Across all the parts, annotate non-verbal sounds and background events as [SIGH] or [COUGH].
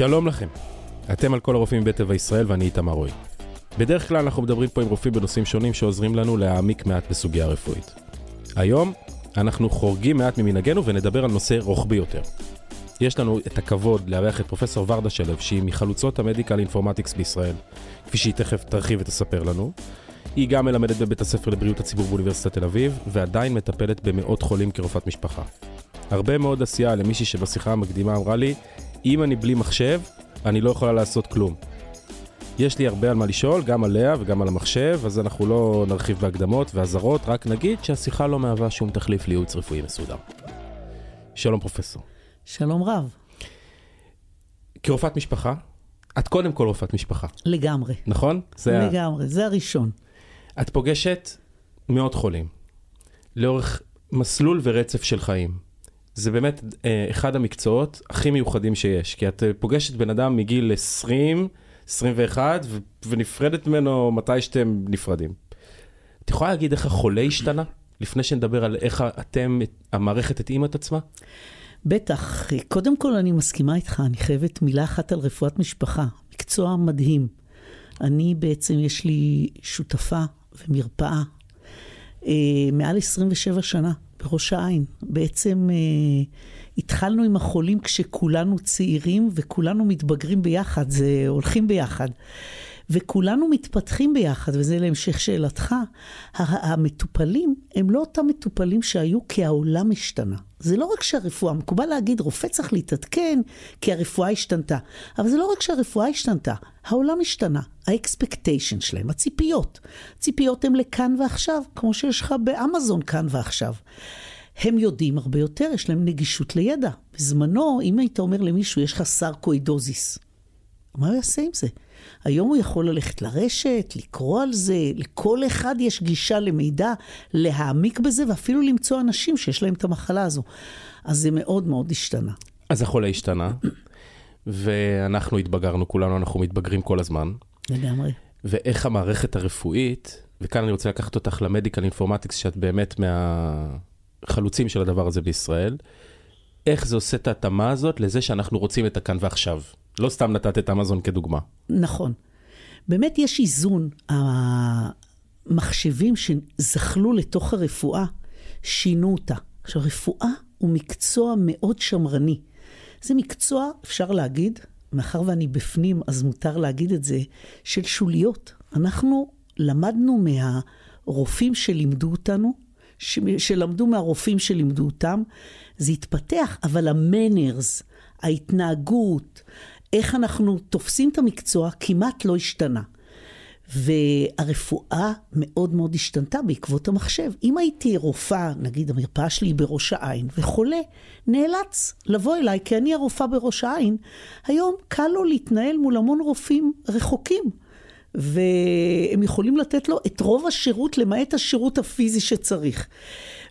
שלום לכם, אתם על כל הרופאים מבית טבע ישראל ואני איתמר רועי. בדרך כלל אנחנו מדברים פה עם רופאים בנושאים שונים שעוזרים לנו להעמיק מעט בסוגיה הרפואית. היום אנחנו חורגים מעט ממנהגנו ונדבר על נושא רוחבי יותר. יש לנו את הכבוד לארח את פרופסור ורדה שלו, שהיא מחלוצות המדיקל אינפורמטיקס בישראל, כפי שהיא תכף תרחיב ותספר לנו. היא גם מלמדת בבית הספר לבריאות הציבור באוניברסיטת תל אביב, ועדיין מטפלת במאות חולים כרופאת משפחה. הרבה מאוד עשייה למישהי שבשיחה המקדימה אמרה לי, אם אני בלי מחשב, אני לא יכולה לעשות כלום. יש לי הרבה על מה לשאול, גם עליה וגם על המחשב, אז אנחנו לא נרחיב בהקדמות ואזהרות, רק נגיד שהשיחה לא מהווה שום תחליף לייעוץ רפואי מסודר. שלום פרופסור. שלום רב. כרופאת משפחה, את קודם כל רופאת משפחה, לגמרי. נכון? זה ה- לגמרי, זה הראשון. את פוגשת מאות חולים, לאורך מסלול ורצף של חיים. זה באמת אה, אחד המקצועות הכי מיוחדים שיש, כי את אה, פוגשת בן אדם מגיל 20, 21, ו- ונפרדת ממנו מתי שאתם נפרדים. את יכולה להגיד איך החולה השתנה? לפני שנדבר על איך אתם, המערכת התאימה את עצמה? בטח, קודם כל אני מסכימה איתך, אני חייבת מילה אחת על רפואת משפחה. מקצוע מדהים. אני בעצם, יש לי שותפה ומרפאה אה, מעל 27 שנה בראש העין. בעצם אה, התחלנו עם החולים כשכולנו צעירים וכולנו מתבגרים ביחד, זה הולכים ביחד. וכולנו מתפתחים ביחד, וזה להמשך שאלתך, המטופלים הם לא אותם מטופלים שהיו כי העולם השתנה. זה לא רק שהרפואה, מקובל להגיד רופא צריך להתעדכן כי הרפואה השתנתה, אבל זה לא רק שהרפואה השתנתה, העולם השתנה, האקספקטיישן שלהם, הציפיות. ציפיות הן לכאן ועכשיו, כמו שיש לך באמזון כאן ועכשיו. הם יודעים הרבה יותר, יש להם נגישות לידע. בזמנו, אם היית אומר למישהו, יש לך סרקואידוזיס, מה הוא יעשה עם זה? היום הוא יכול ללכת לרשת, לקרוא על זה, לכל אחד יש גישה למידע, להעמיק בזה ואפילו למצוא אנשים שיש להם את המחלה הזו. אז זה מאוד מאוד השתנה. אז החולה השתנה, ואנחנו התבגרנו כולנו, אנחנו מתבגרים כל הזמן. לגמרי. ואיך המערכת הרפואית, וכאן אני רוצה לקחת אותך למדיקל אינפורמטיקס, שאת באמת מהחלוצים של הדבר הזה בישראל, איך זה עושה את ההתאמה הזאת לזה שאנחנו רוצים את הכאן ועכשיו. לא סתם נתת את אמזון כדוגמה. נכון. באמת יש איזון. המחשבים שזחלו לתוך הרפואה, שינו אותה. עכשיו, רפואה הוא מקצוע מאוד שמרני. זה מקצוע, אפשר להגיד, מאחר ואני בפנים, אז מותר להגיד את זה, של שוליות. אנחנו למדנו מהרופאים שלימדו אותנו, שלמדו מהרופאים שלימדו אותם, זה התפתח, אבל המנרס, ההתנהגות, איך אנחנו תופסים את המקצוע, כמעט לא השתנה. והרפואה מאוד מאוד השתנתה בעקבות המחשב. אם הייתי רופאה, נגיד המרפאה שלי בראש העין, וחולה נאלץ לבוא אליי, כי אני הרופאה בראש העין, היום קל לו להתנהל מול המון רופאים רחוקים. והם יכולים לתת לו את רוב השירות, למעט השירות הפיזי שצריך.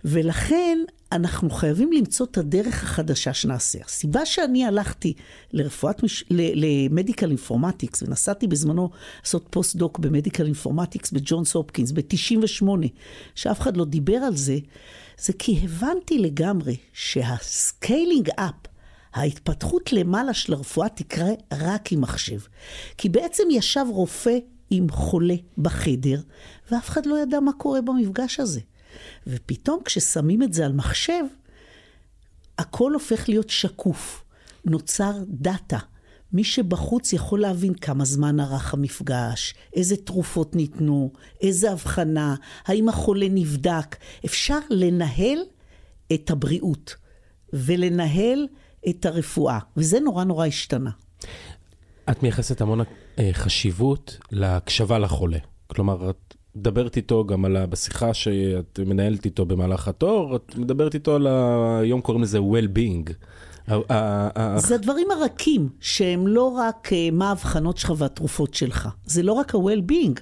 ולכן אנחנו חייבים למצוא את הדרך החדשה שנעשה. הסיבה שאני הלכתי לרפואת, מש... ל medical informatics, ונסעתי בזמנו לעשות פוסט-דוק ב medical informatics בג'ונס הופקינס ב-98, שאף אחד לא דיבר על זה, זה כי הבנתי לגמרי שה scaling up, ההתפתחות למעלה של הרפואה תקרה רק עם מחשב. כי בעצם ישב רופא עם חולה בחדר, ואף אחד לא ידע מה קורה במפגש הזה. ופתאום כששמים את זה על מחשב, הכל הופך להיות שקוף. נוצר דאטה. מי שבחוץ יכול להבין כמה זמן ארך המפגש, איזה תרופות ניתנו, איזה הבחנה, האם החולה נבדק. אפשר לנהל את הבריאות ולנהל את הרפואה, וזה נורא נורא השתנה. את מייחסת המון אה, חשיבות להקשבה לחולה. כלומר, את מדברת איתו גם על. בשיחה שאת מנהלת איתו במהלך התור, את מדברת איתו על. היום קוראים לזה well-being. זה הדברים הרכים, שהם לא רק אה, מה ההבחנות שלך והתרופות שלך. זה לא רק ה-well-being,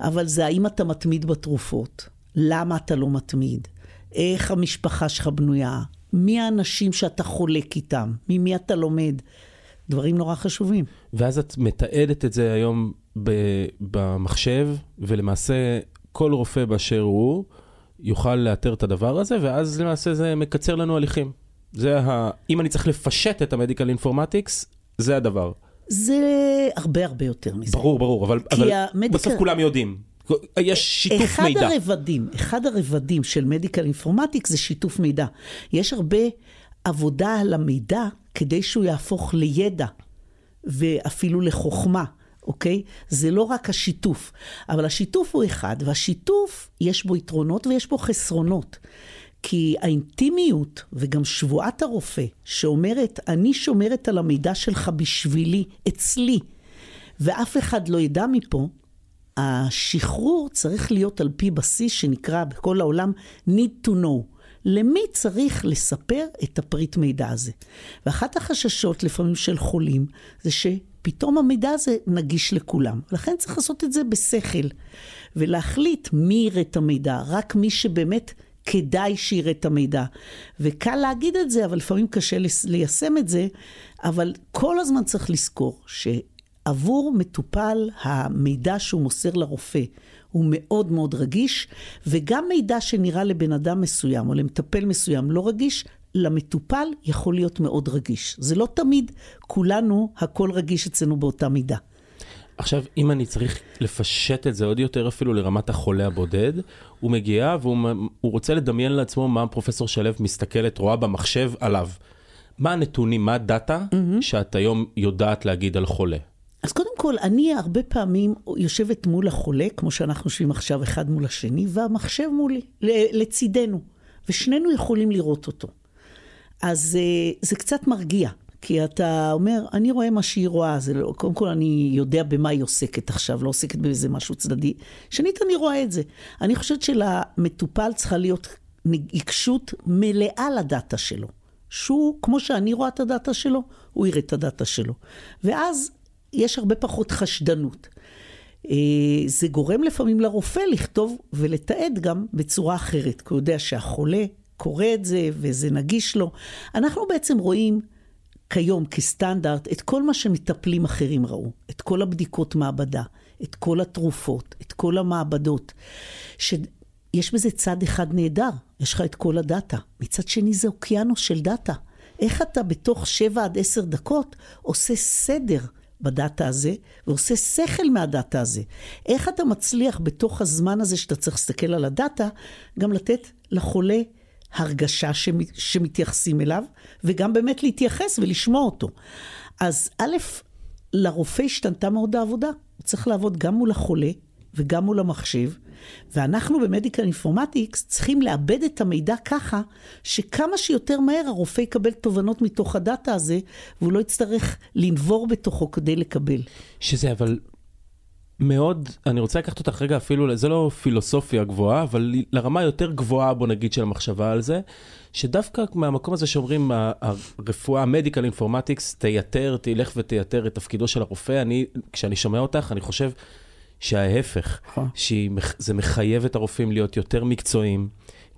אבל זה האם אתה מתמיד בתרופות, למה אתה לא מתמיד, איך המשפחה שלך בנויה, מי האנשים שאתה חולק איתם, ממי אתה לומד. דברים נורא חשובים. ואז את מתעדת את זה היום ב- במחשב, ולמעשה כל רופא באשר הוא יוכל לאתר את הדבר הזה, ואז למעשה זה מקצר לנו הליכים. זה ה... אם אני צריך לפשט את המדיקל אינפורמטיקס, זה הדבר. זה הרבה הרבה יותר מזה. ברור, ברור, אבל, אבל המדיקל- בסוף כולם יודעים. יש שיתוף אחד מידע. הרבדים, אחד הרבדים של מדיקל אינפורמטיקס זה שיתוף מידע. יש הרבה עבודה על המידע כדי שהוא יהפוך לידע ואפילו לחוכמה, אוקיי? זה לא רק השיתוף, אבל השיתוף הוא אחד, והשיתוף יש בו יתרונות ויש בו חסרונות. כי האינטימיות וגם שבועת הרופא שאומרת, אני שומרת על המידע שלך בשבילי, אצלי, ואף אחד לא ידע מפה, השחרור צריך להיות על פי בסיס שנקרא בכל העולם need to know. למי צריך לספר את הפריט מידע הזה? ואחת החששות לפעמים של חולים זה שפתאום המידע הזה נגיש לכולם. לכן צריך לעשות את זה בשכל ולהחליט מי יראה את המידע, רק מי שבאמת כדאי שיראה את המידע. וקל להגיד את זה, אבל לפעמים קשה ליישם את זה, אבל כל הזמן צריך לזכור ש... עבור מטופל המידע שהוא מוסר לרופא הוא מאוד מאוד רגיש, וגם מידע שנראה לבן אדם מסוים או למטפל מסוים לא רגיש, למטופל יכול להיות מאוד רגיש. זה לא תמיד כולנו, הכל רגיש אצלנו באותה מידה. עכשיו, אם אני צריך לפשט את זה עוד יותר אפילו לרמת החולה הבודד, הוא מגיע והוא הוא רוצה לדמיין לעצמו מה פרופסור שלו מסתכלת, רואה במחשב עליו. מה הנתונים, מה הדאטה שאת היום יודעת להגיד על חולה? אז קודם כל, אני הרבה פעמים יושבת מול החולה, כמו שאנחנו יושבים עכשיו אחד מול השני, והמחשב מולי, לצידנו, ושנינו יכולים לראות אותו. אז אה, זה קצת מרגיע, כי אתה אומר, אני רואה מה שהיא רואה, זה לא, קודם כל אני יודע במה היא עוסקת עכשיו, לא עוסקת באיזה משהו צדדי. שנית, אני רואה את זה. אני חושבת שלמטופל צריכה להיות עיקשות מלאה לדאטה שלו. שהוא, כמו שאני רואה את הדאטה שלו, הוא יראה את הדאטה שלו. ואז יש הרבה פחות חשדנות. אה, זה גורם לפעמים לרופא לכתוב ולתעד גם בצורה אחרת, כי הוא יודע שהחולה קורא את זה וזה נגיש לו. אנחנו בעצם רואים כיום כסטנדרט את כל מה שמטפלים אחרים ראו, את כל הבדיקות מעבדה, את כל התרופות, את כל המעבדות. שיש בזה צד אחד נהדר, יש לך את כל הדאטה. מצד שני זה אוקיינוס של דאטה. איך אתה בתוך 7 עד 10 דקות עושה סדר בדאטה הזה, ועושה שכל מהדאטה הזה. איך אתה מצליח בתוך הזמן הזה שאתה צריך להסתכל על הדאטה, גם לתת לחולה הרגשה שמת, שמתייחסים אליו, וגם באמת להתייחס ולשמוע אותו. אז א', לרופא השתנתה מאוד העבודה. הוא צריך לעבוד גם מול החולה וגם מול המחשב, ואנחנו במדיקל אינפורמטיקס צריכים לאבד את המידע ככה, שכמה שיותר מהר הרופא יקבל תובנות מתוך הדאטה הזה, והוא לא יצטרך לנבור בתוכו כדי לקבל. שזה אבל מאוד, אני רוצה לקחת אותך רגע אפילו, זה לא פילוסופיה גבוהה, אבל לרמה יותר גבוהה, בוא נגיד, של המחשבה על זה, שדווקא מהמקום הזה שאומרים, הרפואה, המדיקל אינפורמטיקס, תייתר, תלך ותייתר את תפקידו של הרופא, אני, כשאני שומע אותך, אני חושב שההפך, נכון. שזה מחייב את הרופאים להיות יותר מקצועיים,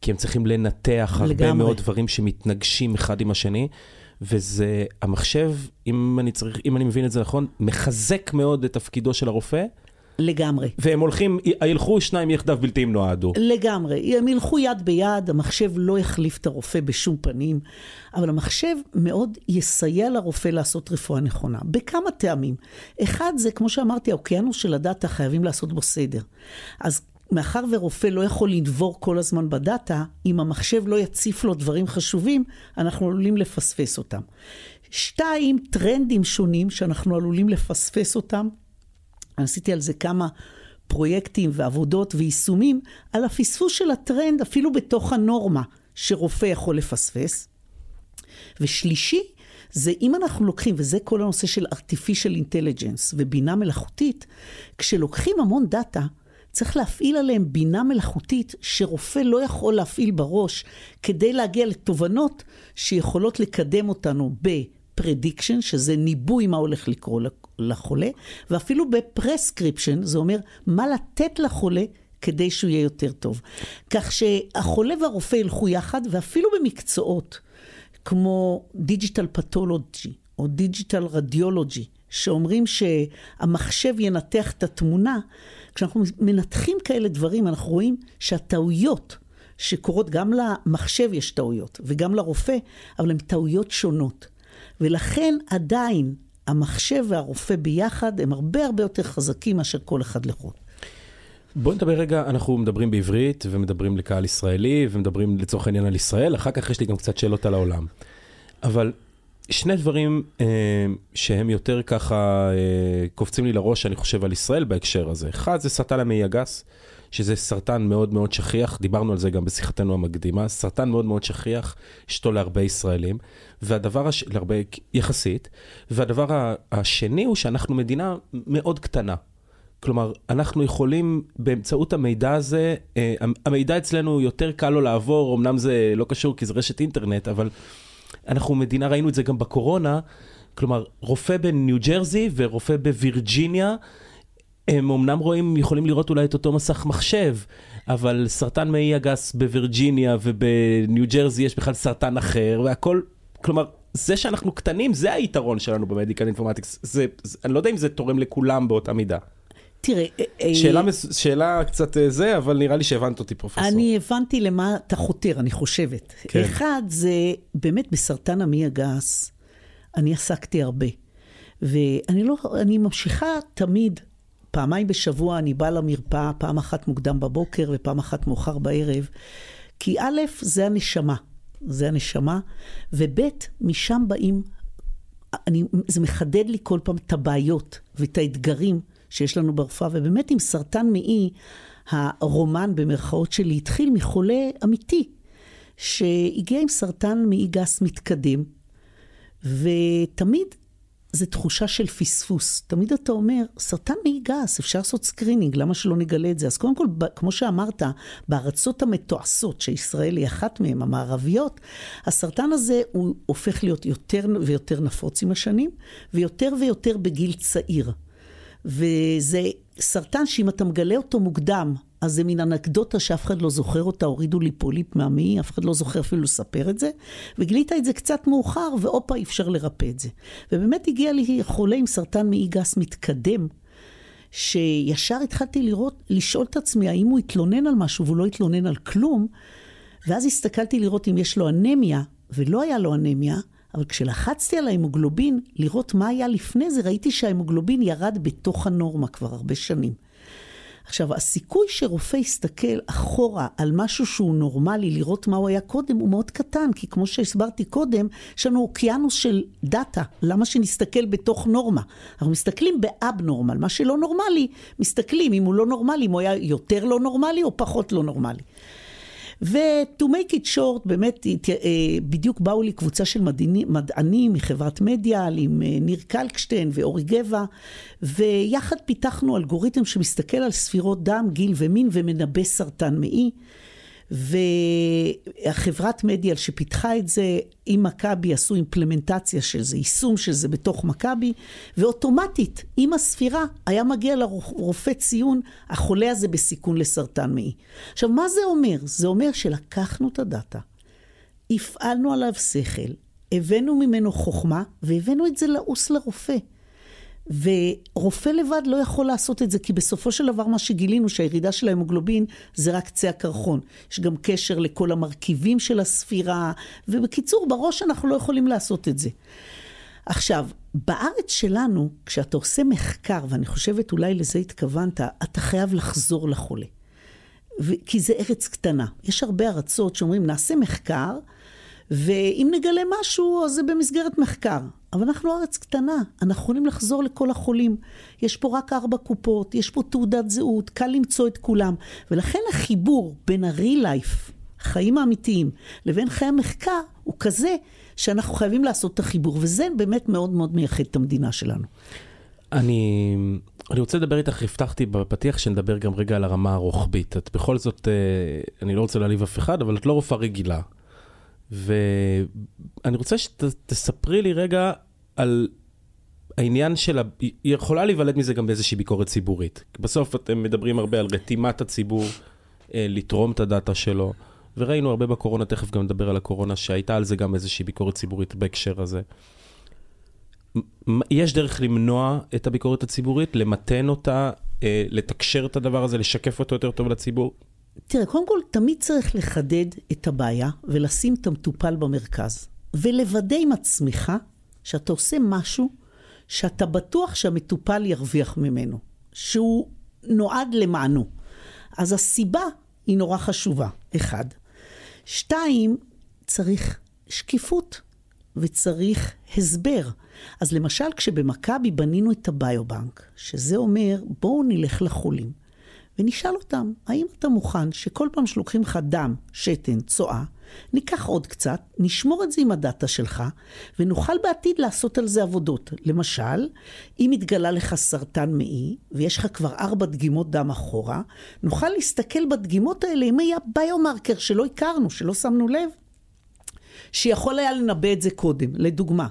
כי הם צריכים לנתח הרבה לגמרי. מאוד דברים שמתנגשים אחד עם השני. וזה, המחשב, אם אני צריך, אם אני מבין את זה נכון, מחזק מאוד את תפקידו של הרופא, לגמרי. והם הולכים, ילכו שניים יחדיו בלתי אם נועדו. לגמרי. הם ילכו יד ביד, המחשב לא יחליף את הרופא בשום פנים, אבל המחשב מאוד יסייע לרופא לעשות רפואה נכונה, בכמה טעמים. אחד זה, כמו שאמרתי, האוקיינוס של הדאטה, חייבים לעשות בו סדר. אז מאחר ורופא לא יכול לנבור כל הזמן בדאטה, אם המחשב לא יציף לו דברים חשובים, אנחנו עלולים לפספס אותם. שתיים, טרנדים שונים שאנחנו עלולים לפספס אותם. עשיתי על זה כמה פרויקטים ועבודות ויישומים, על הפספוס של הטרנד אפילו בתוך הנורמה שרופא יכול לפספס. ושלישי, זה אם אנחנו לוקחים, וזה כל הנושא של artificial intelligence ובינה מלאכותית, כשלוקחים המון דאטה, צריך להפעיל עליהם בינה מלאכותית שרופא לא יכול להפעיל בראש כדי להגיע לתובנות שיכולות לקדם אותנו ב prediction, שזה ניבוי מה הולך לקרות לחולה, ואפילו ב prescription, זה אומר מה לתת לחולה כדי שהוא יהיה יותר טוב. כך שהחולה והרופא ילכו יחד, ואפילו במקצועות כמו digital pathology או דיג'יטל רדיולוגי, שאומרים שהמחשב ינתח את התמונה, כשאנחנו מנתחים כאלה דברים, אנחנו רואים שהטעויות שקורות, גם למחשב יש טעויות, וגם לרופא, אבל הן טעויות שונות. ולכן עדיין המחשב והרופא ביחד הם הרבה הרבה יותר חזקים מאשר כל אחד לחוד. בוא נדבר רגע, אנחנו מדברים בעברית ומדברים לקהל ישראלי ומדברים לצורך העניין על ישראל, אחר כך יש לי גם קצת שאלות על העולם. אבל שני דברים אה, שהם יותר ככה אה, קופצים לי לראש, אני חושב, על ישראל בהקשר הזה. אחד זה סרטן המעי הגס, שזה סרטן מאוד מאוד שכיח, דיברנו על זה גם בשיחתנו המקדימה, סרטן מאוד מאוד שכיח, יש אותו להרבה ישראלים, והדבר, הש... להרבה יחסית, והדבר השני הוא שאנחנו מדינה מאוד קטנה. כלומר, אנחנו יכולים באמצעות המידע הזה, אה, המידע אצלנו יותר קל לו לעבור, אמנם זה לא קשור כי זה רשת אינטרנט, אבל אנחנו מדינה, ראינו את זה גם בקורונה, כלומר, רופא בניו ג'רזי ורופא בווירג'יניה, הם אמנם רואים, יכולים לראות אולי את אותו מסך מחשב, אבל סרטן מעי הגס בווירג'יניה ובניו ג'רזי יש בכלל סרטן אחר, והכל, כלומר, זה שאנחנו קטנים, זה היתרון שלנו במדיקל אינפורמטיקס. זה, זה, אני לא יודע אם זה תורם לכולם באותה מידה. תראה... אה, אה, שאלה, שאלה קצת אה, זה, אבל נראה לי שהבנת אותי, פרופסור. אני הבנתי למה אתה חותר, אני חושבת. כן. אחד, זה באמת בסרטן המעי הגס, אני עסקתי הרבה. ואני לא, אני ממשיכה תמיד, פעמיים בשבוע אני באה למרפאה, פעם אחת מוקדם בבוקר ופעם אחת מאוחר בערב, כי א', זה הנשמה, זה הנשמה, וב', משם באים, אני, זה מחדד לי כל פעם את הבעיות ואת האתגרים שיש לנו ברפואה, ובאמת עם סרטן מעי, הרומן במרכאות שלי התחיל מחולה אמיתי, שהגיע עם סרטן מעי גס מתקדם, ותמיד זה תחושה של פספוס. תמיד אתה אומר, סרטן מעי גס, אפשר לעשות screening, למה שלא נגלה את זה? אז קודם כל, כמו שאמרת, בארצות המתועשות, שישראל היא אחת מהן, המערביות, הסרטן הזה הוא הופך להיות יותר ויותר נפוץ עם השנים, ויותר ויותר בגיל צעיר. וזה סרטן שאם אתה מגלה אותו מוקדם, אז זה מין אנקדוטה שאף אחד לא זוכר אותה, הורידו לי פוליפ מהמעי, אף אחד לא זוכר אפילו לספר את זה, וגילית את זה קצת מאוחר, והופה, אי אפשר לרפא את זה. ובאמת הגיע לי חולה עם סרטן מעי גס מתקדם, שישר התחלתי לראות, לשאול את עצמי האם הוא התלונן על משהו והוא לא התלונן על כלום, ואז הסתכלתי לראות אם יש לו אנמיה, ולא היה לו אנמיה, אבל כשלחצתי על ההמוגלובין, לראות מה היה לפני זה, ראיתי שההמוגלובין ירד בתוך הנורמה כבר הרבה שנים. עכשיו, הסיכוי שרופא יסתכל אחורה על משהו שהוא נורמלי, לראות מה הוא היה קודם, הוא מאוד קטן, כי כמו שהסברתי קודם, יש לנו אוקיינוס של דאטה. למה שנסתכל בתוך נורמה? אנחנו מסתכלים באב-נורמל. מה שלא נורמלי, מסתכלים אם הוא לא נורמלי, אם הוא היה יותר לא נורמלי או פחות לא נורמלי. ו-to make it short, באמת, אה, בדיוק באו לי קבוצה של מדענים, מחברת מדיאל עם אה, ניר קלקשטיין ואורי גבע, ויחד פיתחנו אלגוריתם שמסתכל על ספירות דם, גיל ומין ומנבא סרטן מעי. והחברת מדיאל שפיתחה את זה עם מכבי עשו אימפלמנטציה של זה, יישום של זה בתוך מכבי, ואוטומטית עם הספירה היה מגיע לרופא ציון, החולה הזה בסיכון לסרטן מעי. עכשיו מה זה אומר? זה אומר שלקחנו את הדאטה, הפעלנו עליו שכל, הבאנו ממנו חוכמה והבאנו את זה לעוס לרופא. ורופא לבד לא יכול לעשות את זה, כי בסופו של דבר מה שגילינו שהירידה של ההמוגלובין זה רק קצה הקרחון. יש גם קשר לכל המרכיבים של הספירה, ובקיצור, בראש אנחנו לא יכולים לעשות את זה. עכשיו, בארץ שלנו, כשאתה עושה מחקר, ואני חושבת אולי לזה התכוונת, אתה חייב לחזור לחולה. ו- כי זה ארץ קטנה. יש הרבה ארצות שאומרים, נעשה מחקר, ואם נגלה משהו, אז זה במסגרת מחקר. אבל אנחנו ארץ קטנה, אנחנו יכולים לחזור לכל החולים. יש פה רק ארבע קופות, יש פה תעודת זהות, קל למצוא את כולם. ולכן החיבור בין ה-real life, החיים האמיתיים, לבין חיי המחקר, הוא כזה שאנחנו חייבים לעשות את החיבור, וזה באמת מאוד מאוד מייחד את המדינה שלנו. אני, אני רוצה לדבר איתך, הבטחתי בפתיח שנדבר גם רגע על הרמה הרוחבית. את בכל זאת, אה, אני לא רוצה להעליב אף אחד, אבל את לא רופאה רגילה. ואני רוצה שתספרי לי רגע על העניין של, ה... היא יכולה להיוולד מזה גם באיזושהי ביקורת ציבורית. בסוף אתם מדברים הרבה על רתימת הציבור, אה, לתרום את הדאטה שלו, וראינו הרבה בקורונה, תכף גם נדבר על הקורונה, שהייתה על זה גם איזושהי ביקורת ציבורית בהקשר הזה. יש דרך למנוע את הביקורת הציבורית, למתן אותה, אה, לתקשר את הדבר הזה, לשקף אותו יותר טוב לציבור? תראה, קודם כל, תמיד צריך לחדד את הבעיה ולשים את המטופל במרכז. ולוודא עם עצמך שאתה עושה משהו שאתה בטוח שהמטופל ירוויח ממנו, שהוא נועד למענו. אז הסיבה היא נורא חשובה, אחד. שתיים, צריך שקיפות וצריך הסבר. אז למשל, כשבמכבי בנינו את הביובנק, שזה אומר, בואו נלך לחולים ונשאל אותם, האם אתה מוכן שכל פעם שלוקחים לך דם, שתן, צואה, ניקח עוד קצת, נשמור את זה עם הדאטה שלך, ונוכל בעתיד לעשות על זה עבודות. למשל, אם התגלה לך סרטן מעי, ויש לך כבר ארבע דגימות דם אחורה, נוכל להסתכל בדגימות האלה אם היה ביומרקר שלא הכרנו, שלא שמנו לב, שיכול היה לנבא את זה קודם, לדוגמה.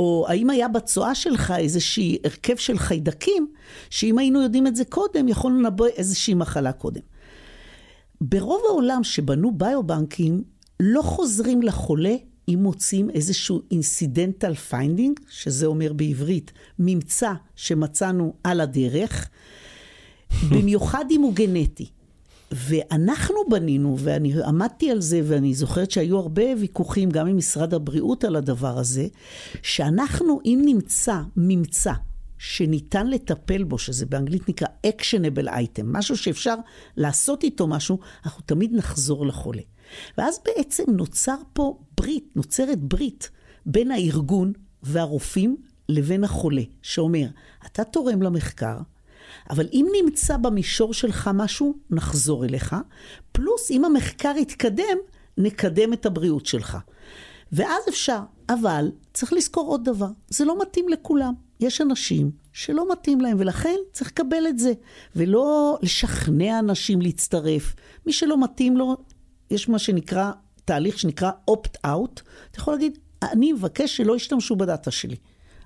או האם היה בצואה שלך איזשהי הרכב של חיידקים, שאם היינו יודעים את זה קודם, יכולנו לנבא איזושהי מחלה קודם. ברוב העולם שבנו ביובנקים, לא חוזרים לחולה אם מוצאים איזשהו incidental finding, שזה אומר בעברית, ממצא שמצאנו על הדרך, [LAUGHS] במיוחד אם הוא גנטי. ואנחנו בנינו, ואני עמדתי על זה, ואני זוכרת שהיו הרבה ויכוחים גם עם משרד הבריאות על הדבר הזה, שאנחנו, אם נמצא ממצא שניתן לטפל בו, שזה באנגלית נקרא actionable item, משהו שאפשר לעשות איתו משהו, אנחנו תמיד נחזור לחולה. ואז בעצם נוצר פה ברית, נוצרת ברית בין הארגון והרופאים לבין החולה, שאומר, אתה תורם למחקר, אבל אם נמצא במישור שלך משהו, נחזור אליך, פלוס אם המחקר יתקדם, נקדם את הבריאות שלך. ואז אפשר, אבל צריך לזכור עוד דבר, זה לא מתאים לכולם. יש אנשים שלא מתאים להם, ולכן צריך לקבל את זה, ולא לשכנע אנשים להצטרף. מי שלא מתאים לו, יש מה שנקרא, תהליך שנקרא opt-out. אתה יכול להגיד, אני מבקש שלא ישתמשו בדאטה שלי.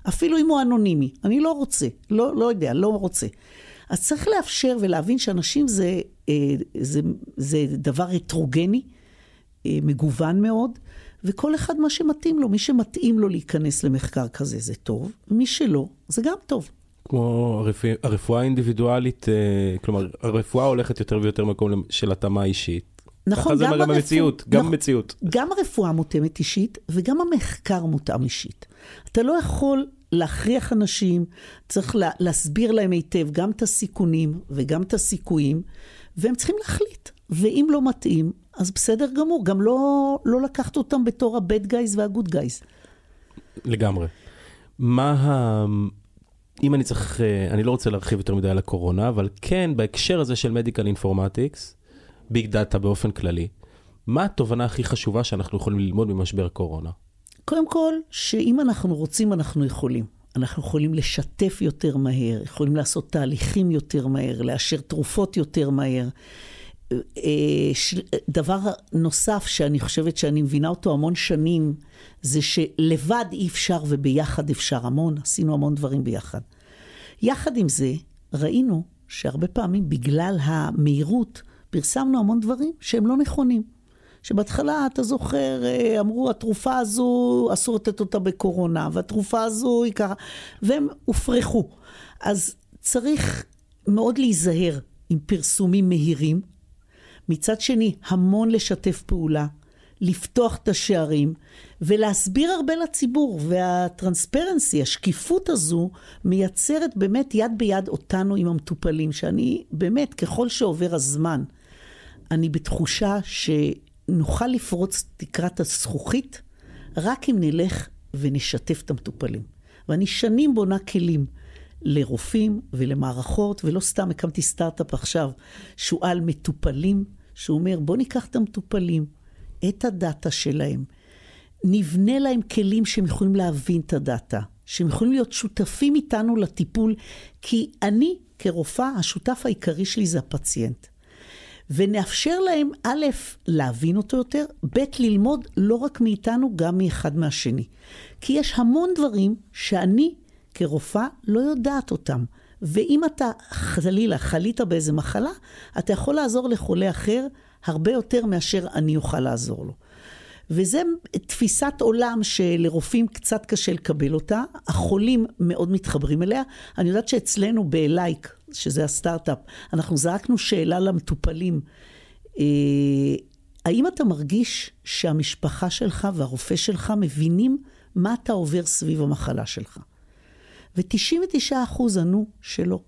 אפילו אם הוא אנונימי, אני לא רוצה, לא, לא יודע, לא רוצה. אז צריך לאפשר ולהבין שאנשים זה, אה, זה, זה דבר הטרוגני, אה, מגוון מאוד, וכל אחד מה שמתאים לו. מי שמתאים לו להיכנס למחקר כזה זה טוב, מי שלא, זה גם טוב. כמו הרפואה האינדיבידואלית, אה, כלומר, הרפואה הולכת יותר ויותר מקום של התאמה אישית. נכון, גם, גם גם נכון, במציאות. גם הרפואה מותאמת אישית וגם המחקר מותאם אישית. אתה לא יכול להכריח אנשים, צריך לה, להסביר להם היטב גם את הסיכונים וגם את הסיכויים, והם צריכים להחליט. ואם לא מתאים, אז בסדר גמור, גם לא, לא לקחת אותם בתור ה-bad guys וה-good guys. לגמרי. מה ה... אם אני צריך, אה, אני לא רוצה להרחיב יותר מדי על הקורונה, אבל כן, בהקשר הזה של medical informatics, big data באופן כללי, מה התובנה הכי חשובה שאנחנו יכולים ללמוד ממשבר קורונה? קודם כל, שאם אנחנו רוצים, אנחנו יכולים. אנחנו יכולים לשתף יותר מהר, יכולים לעשות תהליכים יותר מהר, לאשר תרופות יותר מהר. אה, דבר נוסף שאני חושבת שאני מבינה אותו המון שנים, זה שלבד אי אפשר וביחד אפשר המון, עשינו המון דברים ביחד. יחד עם זה, ראינו שהרבה פעמים בגלל המהירות, פרסמנו המון דברים שהם לא נכונים. שבהתחלה, אתה זוכר, אה, אמרו, התרופה הזו, אסור לתת אותה בקורונה, והתרופה הזו היא ככה, והם הופרכו. אז צריך מאוד להיזהר עם פרסומים מהירים. מצד שני, המון לשתף פעולה, לפתוח את השערים ולהסביר הרבה לציבור. והטרנספרנסי, השקיפות הזו, מייצרת באמת יד ביד אותנו עם המטופלים, שאני באמת, ככל שעובר הזמן, אני בתחושה שנוכל לפרוץ תקרת הזכוכית רק אם נלך ונשתף את המטופלים. ואני שנים בונה כלים לרופאים ולמערכות, ולא סתם הקמתי סטארט-אפ עכשיו, שהוא על מטופלים, שהוא אומר, בוא ניקח את המטופלים, את הדאטה שלהם, נבנה להם כלים שהם יכולים להבין את הדאטה, שהם יכולים להיות שותפים איתנו לטיפול, כי אני כרופאה, השותף העיקרי שלי זה הפציינט. ונאפשר להם, א', להבין אותו יותר, ב', ללמוד לא רק מאיתנו, גם מאחד מהשני. כי יש המון דברים שאני כרופאה לא יודעת אותם. ואם אתה חלילה חלית באיזה מחלה, אתה יכול לעזור לחולה אחר הרבה יותר מאשר אני אוכל לעזור לו. וזה תפיסת עולם שלרופאים קצת קשה לקבל אותה, החולים מאוד מתחברים אליה. אני יודעת שאצלנו באלייק, שזה הסטארט-אפ, אנחנו זרקנו שאלה למטופלים, אה, האם אתה מרגיש שהמשפחה שלך והרופא שלך מבינים מה אתה עובר סביב המחלה שלך? ו-99% ענו שלא.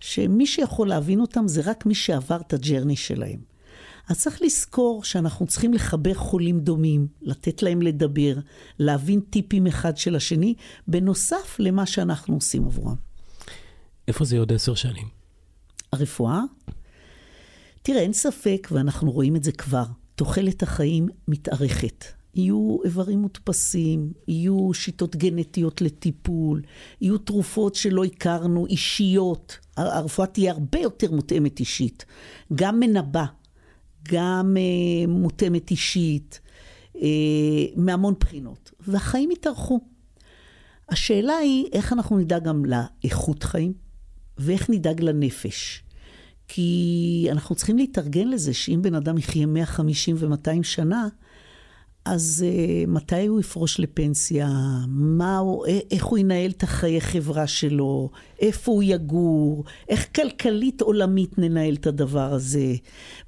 שמי שיכול להבין אותם זה רק מי שעבר את הג'רני שלהם. אז צריך לזכור שאנחנו צריכים לחבר חולים דומים, לתת להם לדבר, להבין טיפים אחד של השני, בנוסף למה שאנחנו עושים עבורם. איפה זה עוד עשר שנים? הרפואה? תראה, אין ספק, ואנחנו רואים את זה כבר, תוחלת החיים מתארכת. יהיו איברים מודפסים, יהיו שיטות גנטיות לטיפול, יהיו תרופות שלא הכרנו, אישיות. הרפואה תהיה הרבה יותר מותאמת אישית. גם מנבא, גם אה, מותאמת אישית, אה, מהמון בחינות. והחיים יתארכו. השאלה היא איך אנחנו נדאג גם לאיכות חיים, ואיך נדאג לנפש. כי אנחנו צריכים להתארגן לזה שאם בן אדם יחיה 150 ו-200 שנה, אז uh, מתי הוא יפרוש לפנסיה? מה הוא, איך הוא ינהל את החיי חברה שלו? איפה הוא יגור? איך כלכלית עולמית ננהל את הדבר הזה?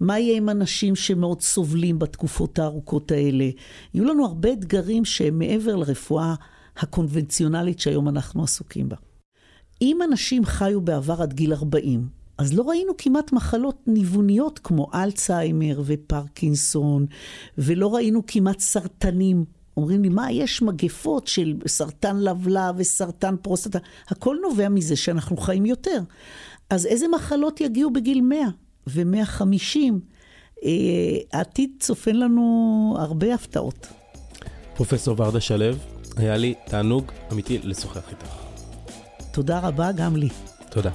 מה יהיה עם אנשים שמאוד סובלים בתקופות הארוכות האלה? יהיו לנו הרבה אתגרים שהם מעבר לרפואה הקונבנציונלית שהיום אנחנו עסוקים בה. אם אנשים חיו בעבר עד גיל 40, אז לא ראינו כמעט מחלות ניווניות כמו אלצהיימר ופרקינסון, ולא ראינו כמעט סרטנים. אומרים לי, מה, יש מגפות של סרטן לבלב וסרטן פרוסטטה, הכל נובע מזה שאנחנו חיים יותר. אז איזה מחלות יגיעו בגיל 100 ו-150? אה, העתיד צופן לנו הרבה הפתעות. פרופסור ורדה שלו, היה לי תענוג אמיתי לשוחח איתך. תודה רבה גם לי. תודה.